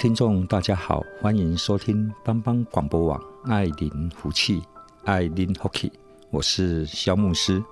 听众，大家好，欢迎收听帮帮广播网爱林福气，爱邻福气，我是萧牧师。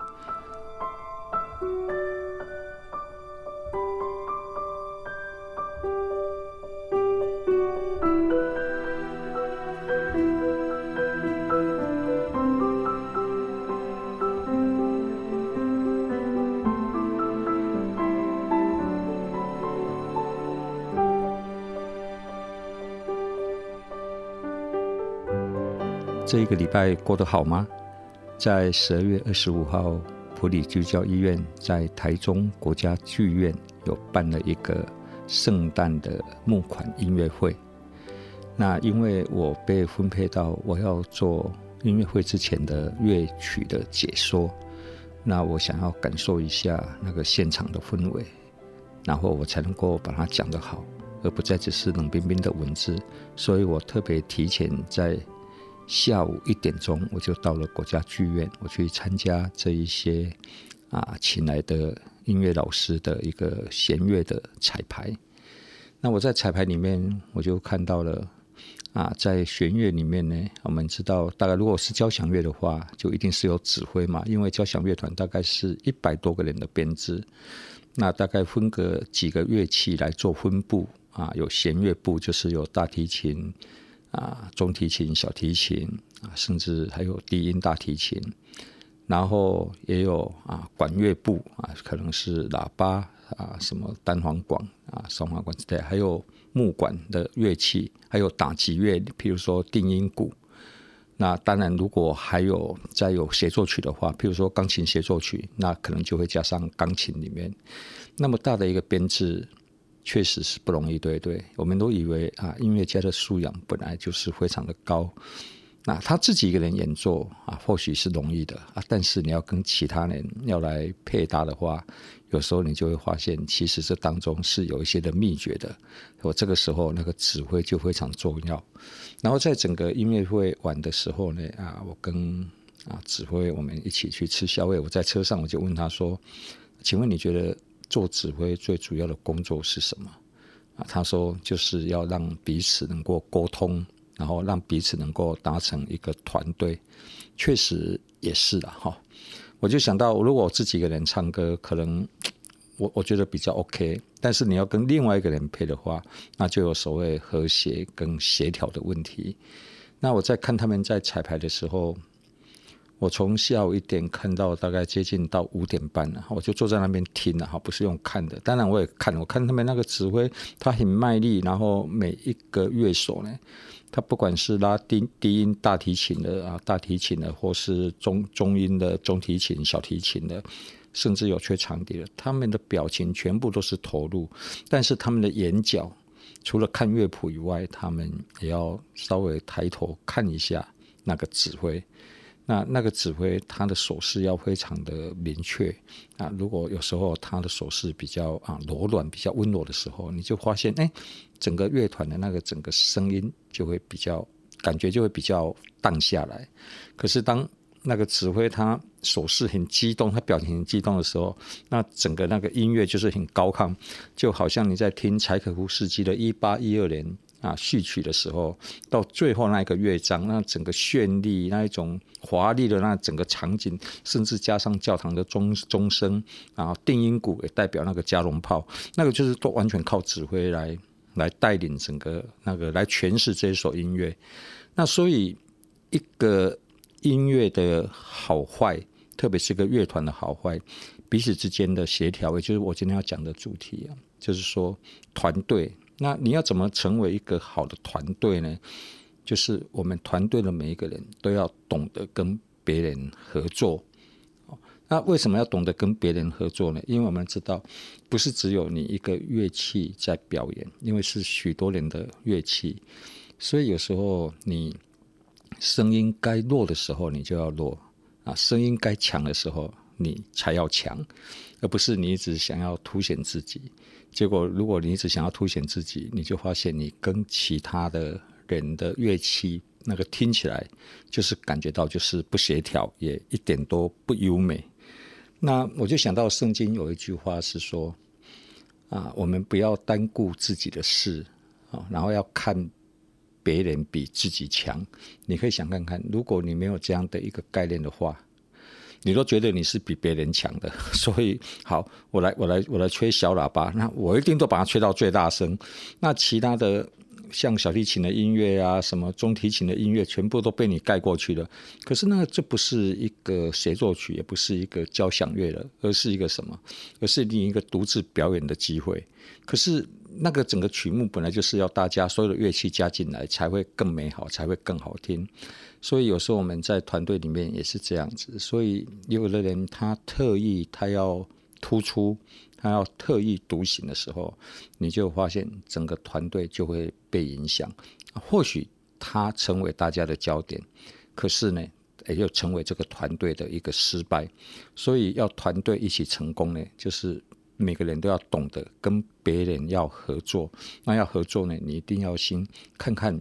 这一个礼拜过得好吗？在十二月二十五号，普里基督教医院在台中国家剧院有办了一个圣诞的募款音乐会。那因为我被分配到我要做音乐会之前的乐曲的解说，那我想要感受一下那个现场的氛围，然后我才能够把它讲得好，而不再只是冷冰冰的文字。所以我特别提前在。下午一点钟，我就到了国家剧院，我去参加这一些啊，请来的音乐老师的一个弦乐的彩排。那我在彩排里面，我就看到了啊，在弦乐里面呢，我们知道，大概如果是交响乐的话，就一定是有指挥嘛，因为交响乐团大概是一百多个人的编制，那大概分隔几个乐器来做分部啊，有弦乐部，就是有大提琴。啊，中提琴、小提琴啊，甚至还有低音大提琴，然后也有啊管乐部啊，可能是喇叭啊，什么单簧管啊、双簧管之类，还有木管的乐器，还有打击乐，譬如说定音鼓。那当然，如果还有再有协奏曲的话，譬如说钢琴协奏曲，那可能就会加上钢琴里面那么大的一个编制。确实是不容易，对对，我们都以为啊，音乐家的素养本来就是非常的高。那他自己一个人演奏啊，或许是容易的啊，但是你要跟其他人要来配搭的话，有时候你就会发现，其实这当中是有一些的秘诀的。我这个时候那个指挥就非常重要。然后在整个音乐会完的时候呢，啊，我跟啊指挥我们一起去吃宵夜，我在车上我就问他说：“请问你觉得？”做指挥最主要的工作是什么？啊，他说就是要让彼此能够沟通，然后让彼此能够达成一个团队。确实也是的哈。我就想到，如果我自己一个人唱歌，可能我我觉得比较 OK，但是你要跟另外一个人配的话，那就有所谓和谐跟协调的问题。那我在看他们在彩排的时候。我从下午一点看到大概接近到五点半了，我就坐在那边听了哈，不是用看的。当然我也看，我看他们那个指挥，他很卖力，然后每一个乐手呢，他不管是拉低低音大提琴的啊，大提琴的，或是中中音的中提琴、小提琴的，甚至有吹长笛的，他们的表情全部都是投入，但是他们的眼角除了看乐谱以外，他们也要稍微抬头看一下那个指挥。那那个指挥他的手势要非常的明确啊，如果有时候他的手势比较啊柔软、比较温柔的时候，你就发现哎，整个乐团的那个整个声音就会比较感觉就会比较荡下来。可是当那个指挥他手势很激动，他表情很激动的时候，那整个那个音乐就是很高亢，就好像你在听柴可夫斯基的《一八一二年》。啊，序曲的时候，到最后那一个乐章，那整个绚丽，那一种华丽的那整个场景，甚至加上教堂的钟钟声，然后定音鼓也代表那个加农炮，那个就是都完全靠指挥来来带领整个那个来诠释这一首音乐。那所以一个音乐的好坏，特别是个乐团的好坏，彼此之间的协调，也就是我今天要讲的主题啊，就是说团队。那你要怎么成为一个好的团队呢？就是我们团队的每一个人都要懂得跟别人合作。那为什么要懂得跟别人合作呢？因为我们知道，不是只有你一个乐器在表演，因为是许多人的乐器，所以有时候你声音该弱的时候，你就要弱啊；声音该强的时候，你才要强，而不是你一直想要凸显自己。结果，如果你一直想要凸显自己，你就发现你跟其他的人的乐器那个听起来，就是感觉到就是不协调，也一点都不优美。那我就想到圣经有一句话是说，啊，我们不要单顾自己的事啊，然后要看别人比自己强。你可以想看看，如果你没有这样的一个概念的话，你都觉得你是比别人强的，所以好，我来，我来，我来吹小喇叭，那我一定都把它吹到最大声。那其他的。像小提琴的音乐啊，什么中提琴的音乐，全部都被你盖过去了。可是呢，这不是一个协奏曲，也不是一个交响乐了，而是一个什么？而是另一个独自表演的机会。可是那个整个曲目本来就是要大家所有的乐器加进来，才会更美好，才会更好听。所以有时候我们在团队里面也是这样子。所以有的人他特意他要突出。他要特立独行的时候，你就发现整个团队就会被影响。或许他成为大家的焦点，可是呢，也就成为这个团队的一个失败。所以要团队一起成功呢，就是每个人都要懂得跟别人要合作。那要合作呢，你一定要先看看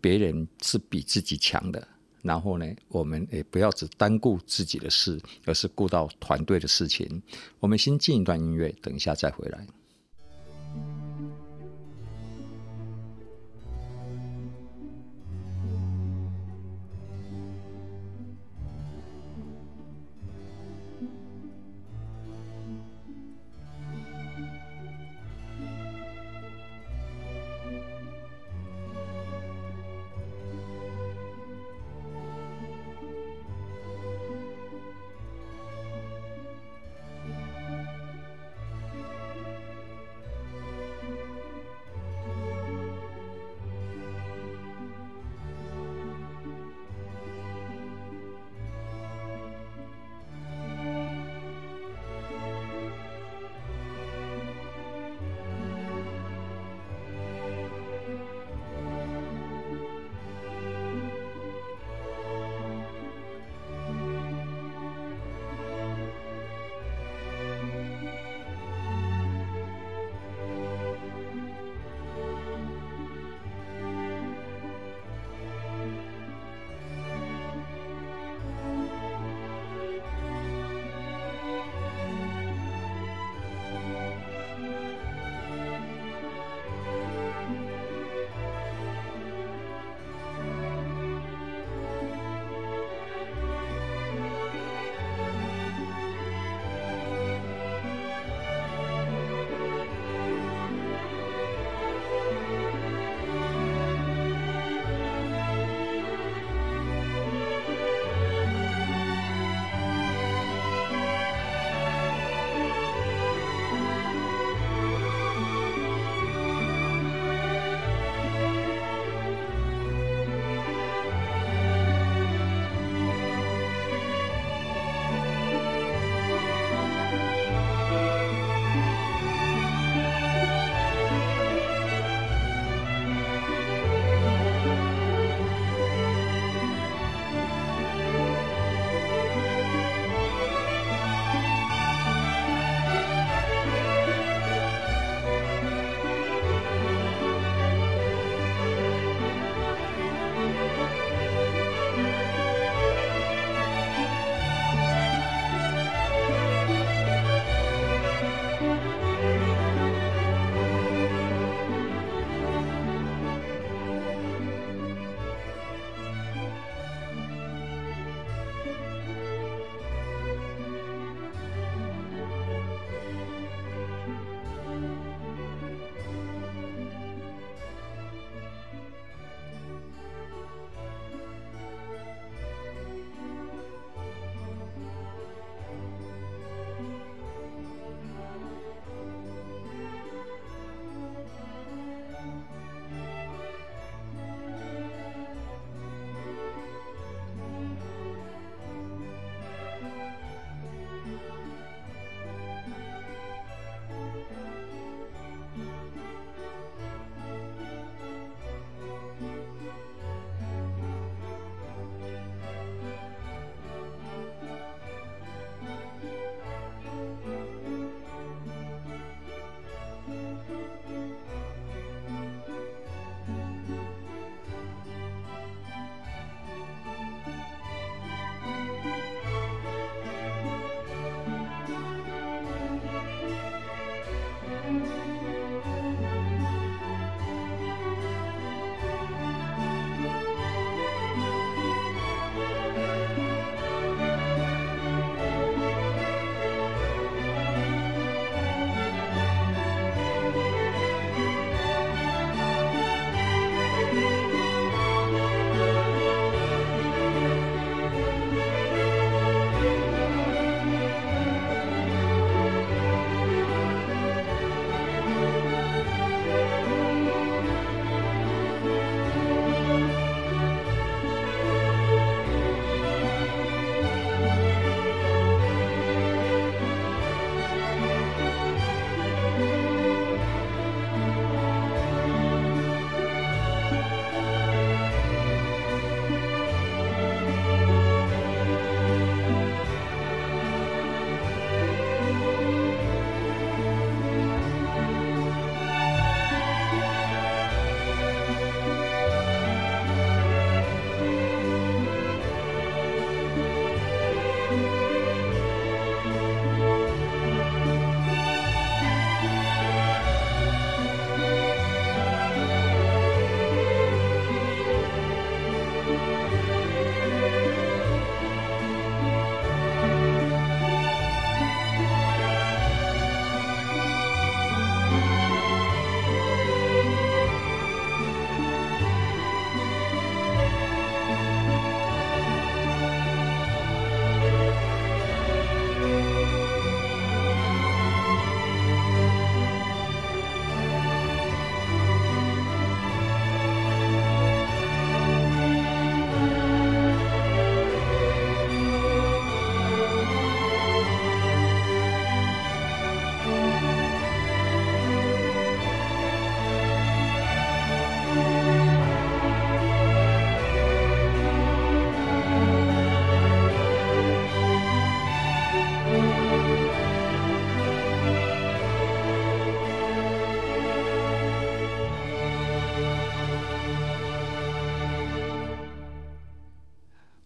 别人是比自己强的。然后呢，我们也不要只单顾自己的事，而是顾到团队的事情。我们先进一段音乐，等一下再回来。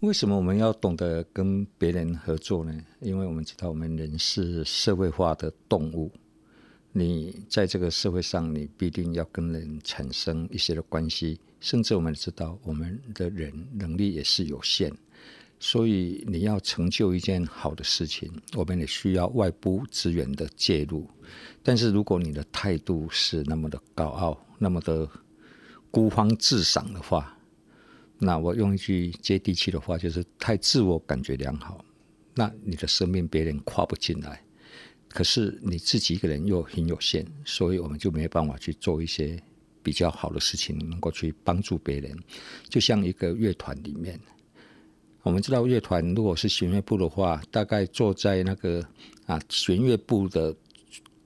为什么我们要懂得跟别人合作呢？因为我们知道我们人是社会化的动物，你在这个社会上，你必定要跟人产生一些的关系，甚至我们知道我们的人能力也是有限，所以你要成就一件好的事情，我们也需要外部资源的介入。但是如果你的态度是那么的高傲，那么的孤芳自赏的话，那我用一句接地气的话，就是太自我感觉良好。那你的生命别人跨不进来，可是你自己一个人又很有限，所以我们就没办法去做一些比较好的事情，能够去帮助别人。就像一个乐团里面，我们知道乐团如果是弦乐部的话，大概坐在那个啊弦乐部的，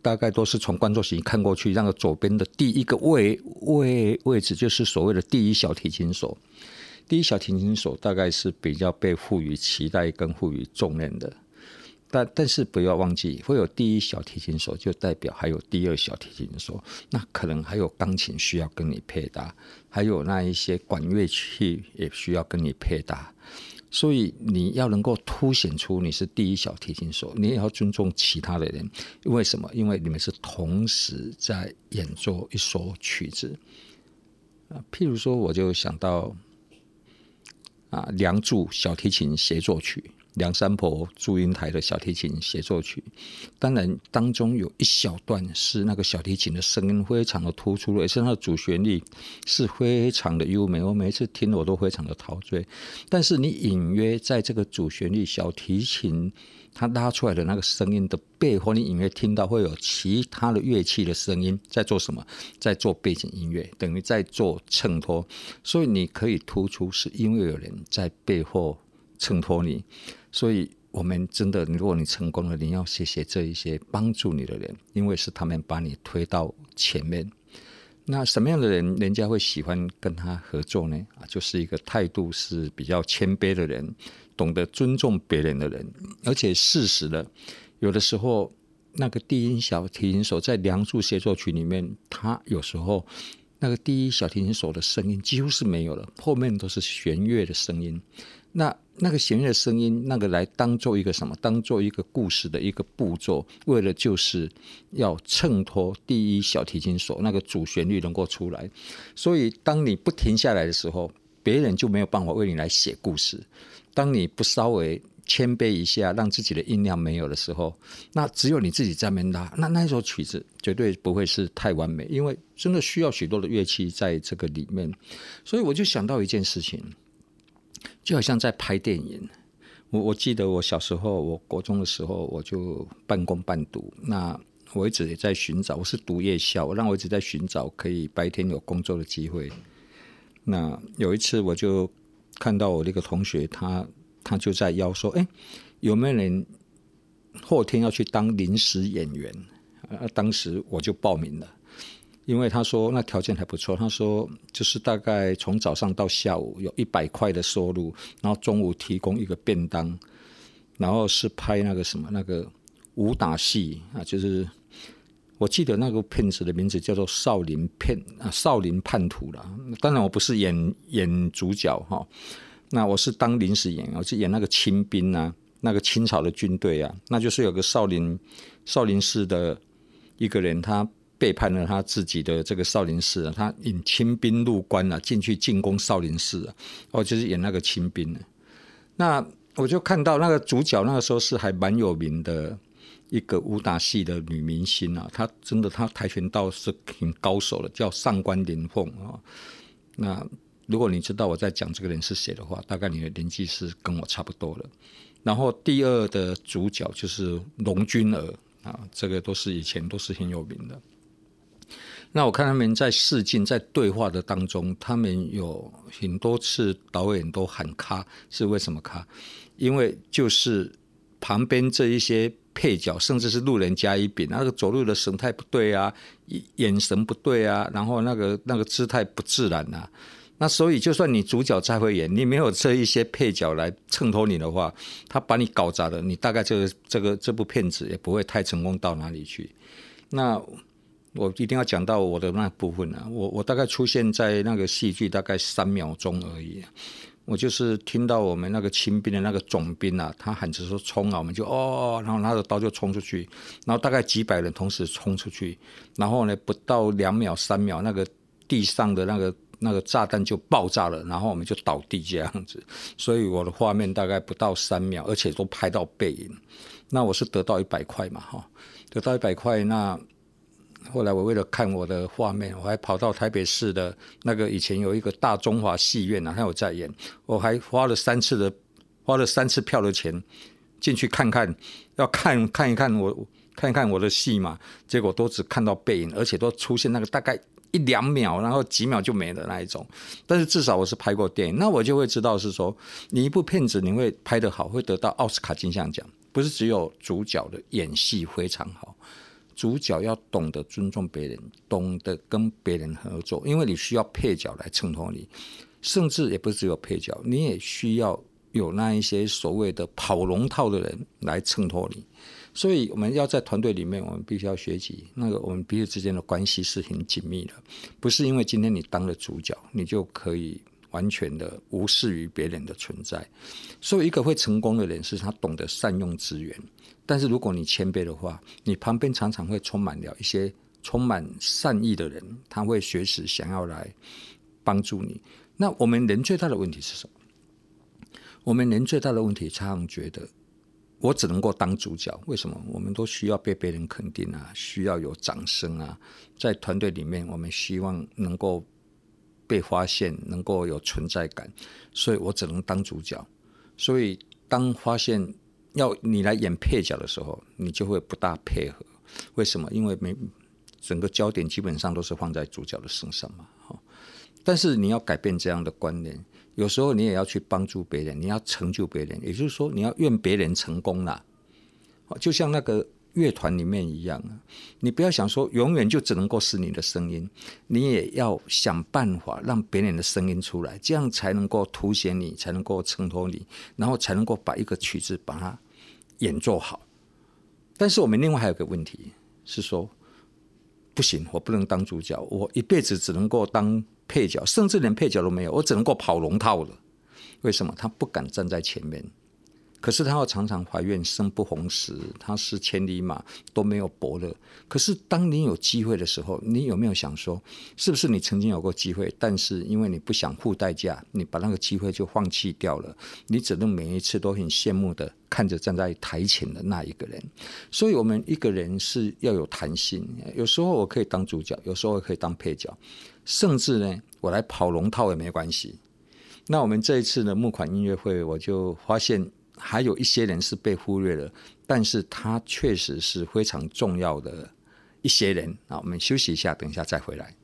大概都是从观众席看过去，那个左边的第一个位位位置，就是所谓的第一小提琴手。第一小提琴手大概是比较被赋予期待跟赋予重任的，但但是不要忘记，会有第一小提琴手，就代表还有第二小提琴手，那可能还有钢琴需要跟你配搭，还有那一些管乐器也需要跟你配搭，所以你要能够凸显出你是第一小提琴手，你也要尊重其他的人，为什么？因为你们是同时在演奏一首曲子啊，譬如说，我就想到。啊，《梁祝》小提琴协奏曲，梁山伯祝英台的小提琴协奏曲，当然当中有一小段是那个小提琴的声音非常的突出，而且它的主旋律是非常的优美，我每次听我都非常的陶醉。但是你隐约在这个主旋律小提琴。他拉出来的那个声音的背后，你隐约听到会有其他的乐器的声音在做什么？在做背景音乐，等于在做衬托。所以你可以突出，是因为有人在背后衬托你。所以我们真的，如果你成功了，你要谢谢这一些帮助你的人，因为是他们把你推到前面。那什么样的人，人家会喜欢跟他合作呢？啊，就是一个态度是比较谦卑的人。懂得尊重别人的人，而且事实的，有的时候那个第一小提琴手在《梁祝》协奏曲里面，他有时候那个第一小提琴手的声音几乎是没有了，后面都是弦乐的声音。那那个弦乐的声音，那个来当做一个什么？当做一个故事的一个步骤，为了就是要衬托第一小提琴手那个主旋律能够出来。所以，当你不停下来的时候，别人就没有办法为你来写故事。当你不稍微谦卑一下，让自己的音量没有的时候，那只有你自己在那边拉，那那一首曲子绝对不会是太完美，因为真的需要许多的乐器在这个里面。所以我就想到一件事情，就好像在拍电影。我我记得我小时候，我国中的时候，我就半工半读。那我一直也在寻找，我是读夜校，我让我一直在寻找可以白天有工作的机会。那有一次我就。看到我那个同学，他他就在邀说：“哎，有没有人后天要去当临时演员？”啊，当时我就报名了，因为他说那条件还不错。他说就是大概从早上到下午有一百块的收入，然后中午提供一个便当，然后是拍那个什么那个武打戏啊，就是我记得那个片子的名字叫做《少林片》啊，《少林叛徒》了。当然我不是演演主角哈。那我是当临时演员，我是演那个清兵啊，那个清朝的军队啊，那就是有个少林少林寺的一个人，他背叛了他自己的这个少林寺，他引清兵入关了，进去进攻少林寺啊，哦，就是演那个清兵。那我就看到那个主角，那个时候是还蛮有名的一个武打戏的女明星啊，她真的她跆拳道是挺高手的，叫上官灵凤啊，那。如果你知道我在讲这个人是谁的话，大概你的年纪是跟我差不多了。然后第二的主角就是龙君儿啊，这个都是以前都是很有名的。那我看他们在试镜在对话的当中，他们有很多次导演都喊卡，是为什么卡？因为就是旁边这一些配角，甚至是路人甲乙丙，那个走路的神态不对啊，眼神不对啊，然后那个那个姿态不自然啊。那所以，就算你主角再会演，你没有这一些配角来衬托你的话，他把你搞砸了，你大概这个这个这部片子也不会太成功到哪里去。那我一定要讲到我的那部分啊，我我大概出现在那个戏剧大概三秒钟而已。我就是听到我们那个清兵的那个总兵啊，他喊着说冲啊，我们就哦，然后拿着刀就冲出去，然后大概几百人同时冲出去，然后呢，不到两秒三秒，那个地上的那个那个炸弹就爆炸了，然后我们就倒地这样子，所以我的画面大概不到三秒，而且都拍到背影，那我是得到一百块嘛哈，得到一百块那。后来我为了看我的画面，我还跑到台北市的那个以前有一个大中华戏院啊，还有在演，我还花了三次的花了三次票的钱进去看看，要看看一看我看一看我的戏嘛，结果都只看到背影，而且都出现那个大概一两秒，然后几秒就没了那一种。但是至少我是拍过电影，那我就会知道是说，你一部片子你会拍得好，会得到奥斯卡金像奖，不是只有主角的演戏非常好。主角要懂得尊重别人，懂得跟别人合作，因为你需要配角来衬托你，甚至也不只有配角，你也需要有那一些所谓的跑龙套的人来衬托你。所以我们要在团队里面，我们必须要学习那个我们彼此之间的关系是很紧密的，不是因为今天你当了主角，你就可以完全的无视于别人的存在。所以一个会成功的人，是他懂得善用资源。但是如果你谦卑的话，你旁边常常会充满了一些 充满善意的人，他会随时想要来帮助你。那我们人最大的问题是什么？我们人最大的问题常常觉得我只能够当主角。为什么？我们都需要被别人肯定啊，需要有掌声啊。在团队里面，我们希望能够被发现，能够有存在感，所以我只能当主角。所以当发现。要你来演配角的时候，你就会不大配合。为什么？因为没整个焦点基本上都是放在主角的身上嘛。哈，但是你要改变这样的观念，有时候你也要去帮助别人，你要成就别人，也就是说，你要愿别人成功啦。就像那个。乐团里面一样啊，你不要想说永远就只能够是你的声音，你也要想办法让别人的声音出来，这样才能够凸显你，才能够衬托你，然后才能够把一个曲子把它演奏好。但是我们另外还有个问题是说，不行，我不能当主角，我一辈子只能够当配角，甚至连配角都没有，我只能够跑龙套了。为什么？他不敢站在前面。可是他要常常怀怨生不逢时，他是千里马都没有伯乐。可是当你有机会的时候，你有没有想说，是不是你曾经有过机会，但是因为你不想付代价，你把那个机会就放弃掉了？你只能每一次都很羡慕的看着站在台前的那一个人。所以，我们一个人是要有弹性。有时候我可以当主角，有时候我可以当配角，甚至呢，我来跑龙套也没关系。那我们这一次的募款音乐会，我就发现。还有一些人是被忽略了，但是他确实是非常重要的一些人。啊我们休息一下，等一下再回来。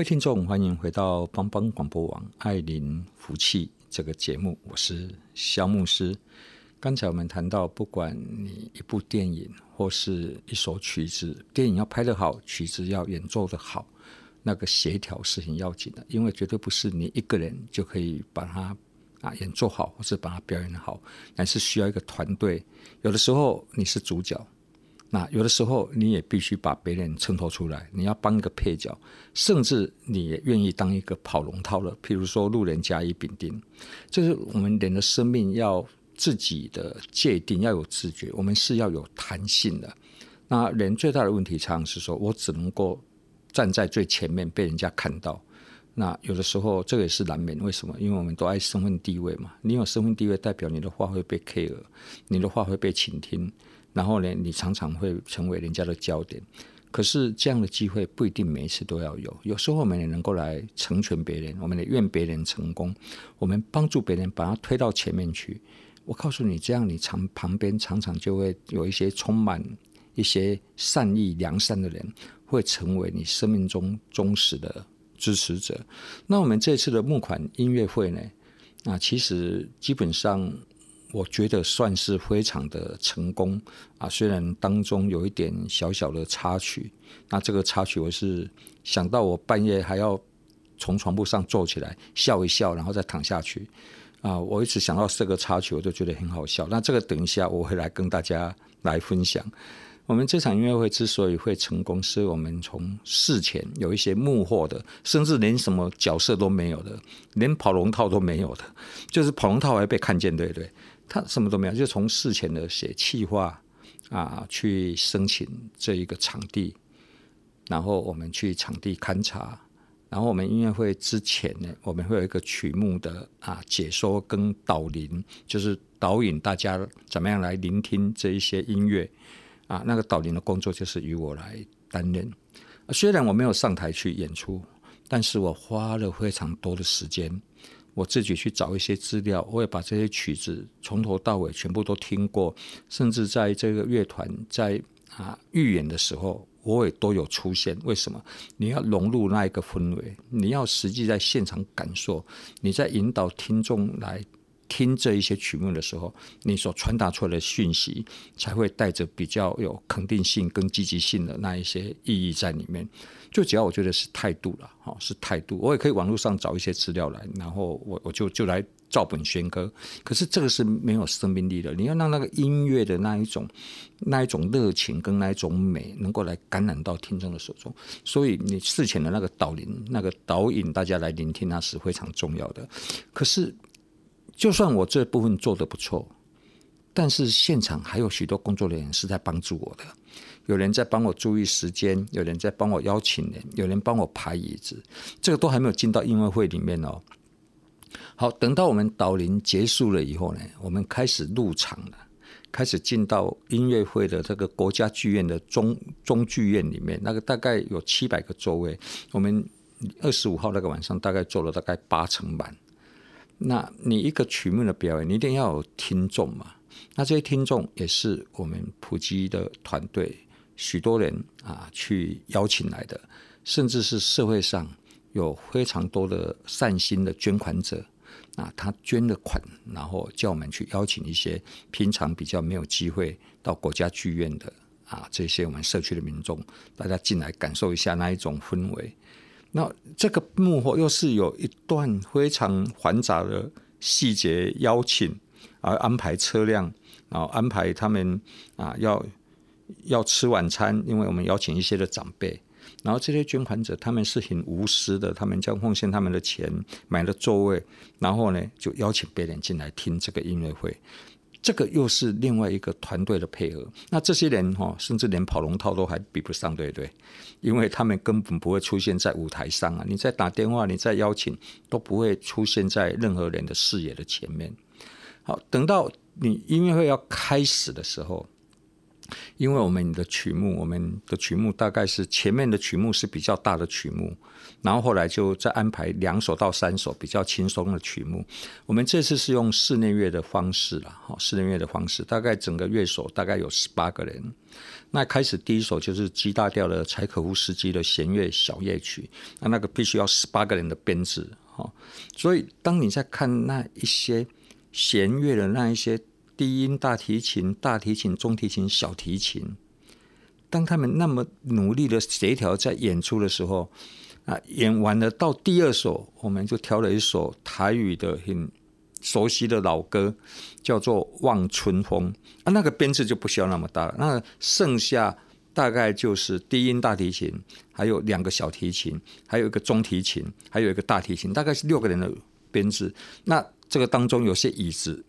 各位听众，欢迎回到帮帮广播网爱邻福气这个节目，我是肖牧师。刚才我们谈到，不管你一部电影或是一首曲子，电影要拍得好，曲子要演奏得好，那个协调是很要紧的，因为绝对不是你一个人就可以把它啊演奏好，或是把它表演好，还是需要一个团队。有的时候你是主角。那有的时候你也必须把别人衬托出来，你要帮一个配角，甚至你也愿意当一个跑龙套了。譬如说路人甲乙丙丁，就是我们人的生命要自己的界定，要有自觉，我们是要有弹性的。那人最大的问题常常是说，我只能够站在最前面被人家看到。那有的时候这个也是难免，为什么？因为我们都爱身份地位嘛。你有身份地位，代表你的话会被 care，你的话会被倾听。然后呢，你常常会成为人家的焦点。可是这样的机会不一定每一次都要有。有时候我们也能够来成全别人，我们也愿别人成功，我们帮助别人，把他推到前面去。我告诉你，这样你常旁边常常就会有一些充满一些善意、良善的人，会成为你生命中忠实的支持者。那我们这次的募款音乐会呢？啊，其实基本上。我觉得算是非常的成功啊，虽然当中有一点小小的插曲，那这个插曲我是想到我半夜还要从床铺上坐起来笑一笑，然后再躺下去啊，我一直想到这个插曲，我就觉得很好笑。那这个等一下我会来跟大家来分享。我们这场音乐会之所以会成功，是我们从事前有一些幕后的，甚至连什么角色都没有的，连跑龙套都没有的，就是跑龙套还被看见，对不对？他什么都没有，就从事前的写企划啊，去申请这一个场地，然后我们去场地勘察，然后我们音乐会之前呢，我们会有一个曲目的啊解说跟导聆，就是导引大家怎么样来聆听这一些音乐。啊，那个导聆的工作就是由我来担任。虽然我没有上台去演出，但是我花了非常多的时间，我自己去找一些资料，我也把这些曲子从头到尾全部都听过，甚至在这个乐团在啊预演的时候，我也都有出现。为什么？你要融入那一个氛围，你要实际在现场感受，你在引导听众来。听这一些曲目的时候，你所传达出来的讯息才会带着比较有肯定性跟积极性的那一些意义在里面。最主要我觉得是态度了，哈，是态度。我也可以网络上找一些资料来，然后我我就就来照本宣科。可是这个是没有生命力的。你要让那个音乐的那一种那一种热情跟那一种美，能够来感染到听众的手中。所以你事前的那个导聆、那个导引大家来聆听，那是非常重要的。可是。就算我这部分做得不错，但是现场还有许多工作人员是在帮助我的，有人在帮我注意时间，有人在帮我邀请人，有人帮我排椅子，这个都还没有进到音乐会里面哦。好，等到我们导聆结束了以后呢，我们开始入场了，开始进到音乐会的这个国家剧院的中中剧院里面，那个大概有七百个座位，我们二十五号那个晚上大概坐了大概八成满。那你一个曲目的表演，你一定要有听众嘛？那这些听众也是我们普及的团队，许多人啊去邀请来的，甚至是社会上有非常多的善心的捐款者啊，他捐了款，然后叫我们去邀请一些平常比较没有机会到国家剧院的啊这些我们社区的民众，大家进来感受一下那一种氛围。那这个幕后又是有一段非常繁杂的细节邀请，而安排车辆，然后安排他们啊要要吃晚餐，因为我们邀请一些的长辈，然后这些捐款者他们是很无私的，他们将奉献他们的钱买了座位，然后呢就邀请别人进来听这个音乐会。这个又是另外一个团队的配合，那这些人哈，甚至连跑龙套都还比不上，对不对？因为他们根本不会出现在舞台上啊！你在打电话，你在邀请，都不会出现在任何人的视野的前面。好，等到你音乐会要开始的时候，因为我们的曲目，我们的曲目大概是前面的曲目是比较大的曲目，然后后来就再安排两首到三首比较轻松的曲目。我们这次是用室内乐的方式了，哈，室内乐的方式，大概整个乐手大概有十八个人。那开始第一首就是 G 大调的柴可夫斯基的弦乐小夜曲，那那个必须要十八个人的编制，哈。所以当你在看那一些弦乐的那一些。低音大提琴、大提琴、中提琴、小提琴，当他们那么努力的协调在演出的时候，啊，演完了到第二首，我们就挑了一首台语的很熟悉的老歌，叫做《望春风》啊，那个编制就不需要那么大了，那剩下大概就是低音大提琴，还有两个小提琴，还有一个中提琴，还有一个大提琴，大概是六个人的编制。那这个当中有些椅子。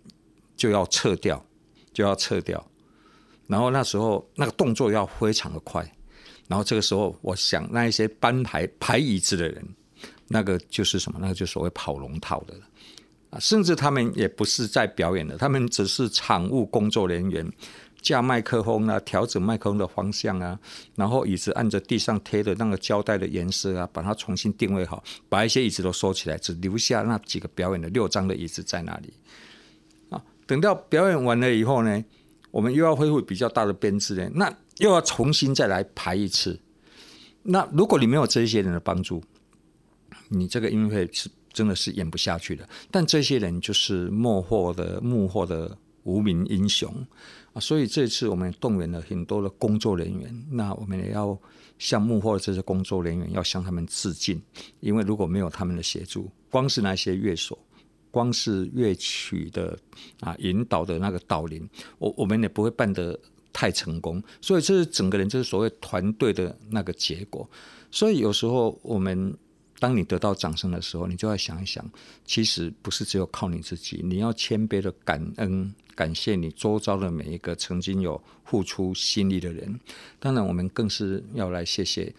就要撤掉，就要撤掉，然后那时候那个动作要非常的快，然后这个时候我想那一些搬排排椅子的人，那个就是什么？那个就所谓跑龙套的了啊！甚至他们也不是在表演的，他们只是场务工作人员，架麦克风啊，调整麦克风的方向啊，然后椅子按着地上贴的那个胶带的颜色啊，把它重新定位好，把一些椅子都收起来，只留下那几个表演的六张的椅子在那里啊。等到表演完了以后呢，我们又要恢复比较大的编制呢，那又要重新再来排一次。那如果你没有这些人的帮助，你这个音乐会是真的是演不下去的。但这些人就是幕后的幕后的无名英雄啊，所以这次我们动员了很多的工作人员，那我们也要向幕后的这些工作人员要向他们致敬，因为如果没有他们的协助，光是那些乐手。光是乐曲的啊引导的那个导聆，我我们也不会办得太成功，所以这是整个人就是所谓团队的那个结果。所以有时候我们当你得到掌声的时候，你就要想一想，其实不是只有靠你自己，你要谦卑的感恩，感谢你周遭的每一个曾经有付出心力的人。当然，我们更是要来谢谢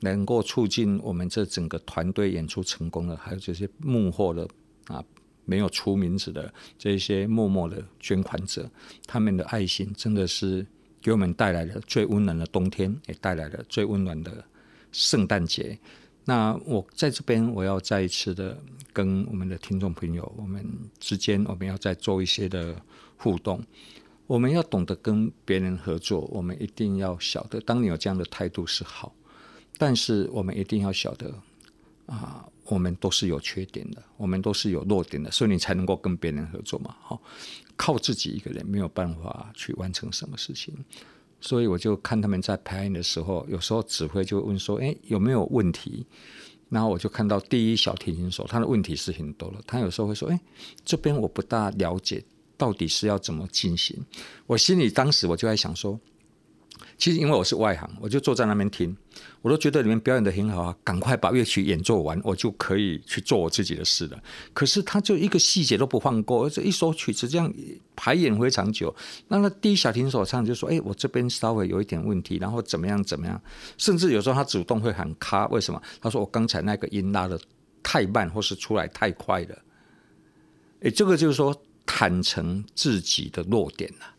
能够促进我们这整个团队演出成功的，还有这些幕后的啊。没有出名字的这些默默的捐款者，他们的爱心真的是给我们带来了最温暖的冬天，也带来了最温暖的圣诞节。那我在这边，我要再一次的跟我们的听众朋友，我们之间我们要再做一些的互动。我们要懂得跟别人合作，我们一定要晓得，当你有这样的态度是好，但是我们一定要晓得啊。我们都是有缺点的，我们都是有弱点的，所以你才能够跟别人合作嘛。好，靠自己一个人没有办法去完成什么事情，所以我就看他们在排练的时候，有时候指挥就问说：“哎，有没有问题？”然后我就看到第一小提琴手，他的问题是很多了。他有时候会说：“哎，这边我不大了解，到底是要怎么进行？”我心里当时我就在想说。其实因为我是外行，我就坐在那边听，我都觉得你们表演得很好啊，赶快把乐曲演奏完，我就可以去做我自己的事了。可是他就一个细节都不放过，这一首曲子这样排演非常久。那那第一小提手唱就说：“哎，我这边稍微有一点问题，然后怎么样怎么样。”甚至有时候他主动会喊卡，为什么？他说：“我刚才那个音拉得太慢，或是出来太快了。”哎，这个就是说坦诚自己的弱点了。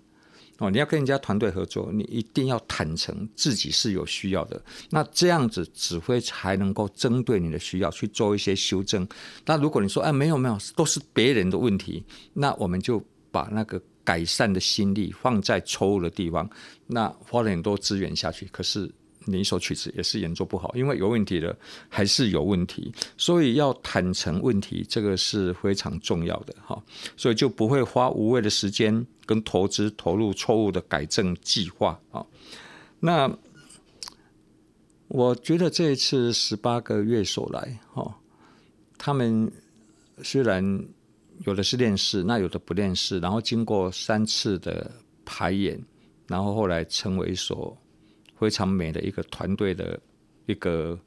哦，你要跟人家团队合作，你一定要坦诚自己是有需要的。那这样子指挥才能够针对你的需要去做一些修正。那如果你说，哎，没有没有，都是别人的问题，那我们就把那个改善的心力放在错误的地方，那花了很多资源下去，可是。你一首曲子也是演奏不好，因为有问题的还是有问题，所以要坦诚问题，这个是非常重要的哈。所以就不会花无谓的时间跟投资投入错误的改正计划啊。那我觉得这一次十八个乐手来哈，他们虽然有的是练试，那有的不练试，然后经过三次的排演，然后后来成为一首。非常美的一个团队的一个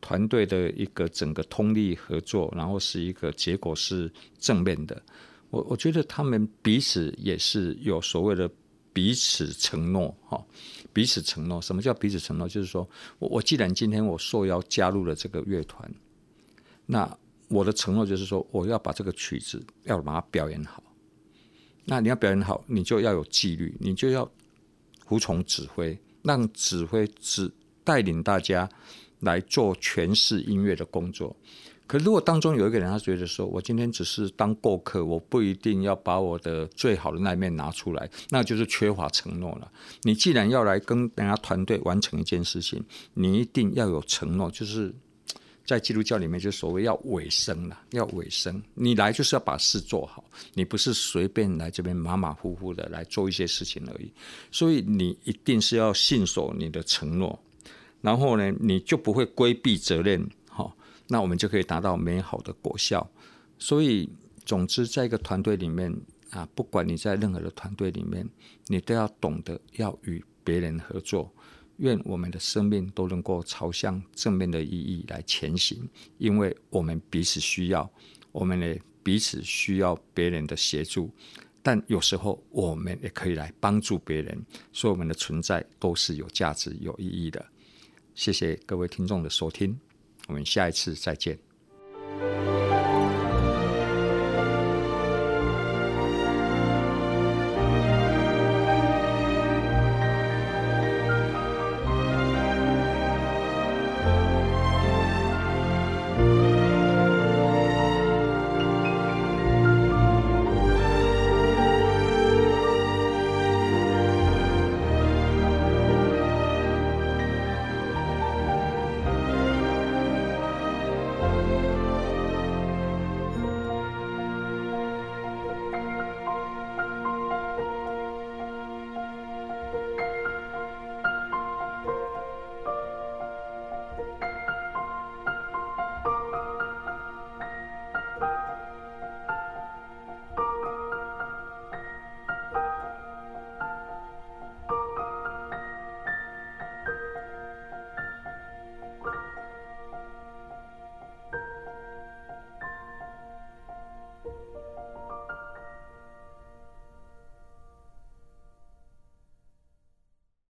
团队的一个整个通力合作，然后是一个结果是正面的。我我觉得他们彼此也是有所谓的彼此承诺哈，彼此承诺。什么叫彼此承诺？就是说我我既然今天我受邀加入了这个乐团，那我的承诺就是说我要把这个曲子要把它表演好。那你要表演好，你就要有纪律，你就要。服从指挥，让指挥指带领大家来做诠释音乐的工作。可如果当中有一个人，他觉得说，我今天只是当过客，我不一定要把我的最好的那一面拿出来，那就是缺乏承诺了。你既然要来跟人家团队完成一件事情，你一定要有承诺，就是在基督教里面，就所谓要尾声了，要尾声。你来就是要把事做好，你不是随便来这边马马虎虎的来做一些事情而已。所以你一定是要信守你的承诺，然后呢，你就不会规避责任。那我们就可以达到美好的果效。所以，总之，在一个团队里面啊，不管你在任何的团队里面，你都要懂得要与别人合作。愿我们的生命都能够朝向正面的意义来前行，因为我们彼此需要，我们也彼此需要别人的协助。但有时候，我们也可以来帮助别人，所以我们的存在都是有价值、有意义的。谢谢各位听众的收听。我们下一次再见。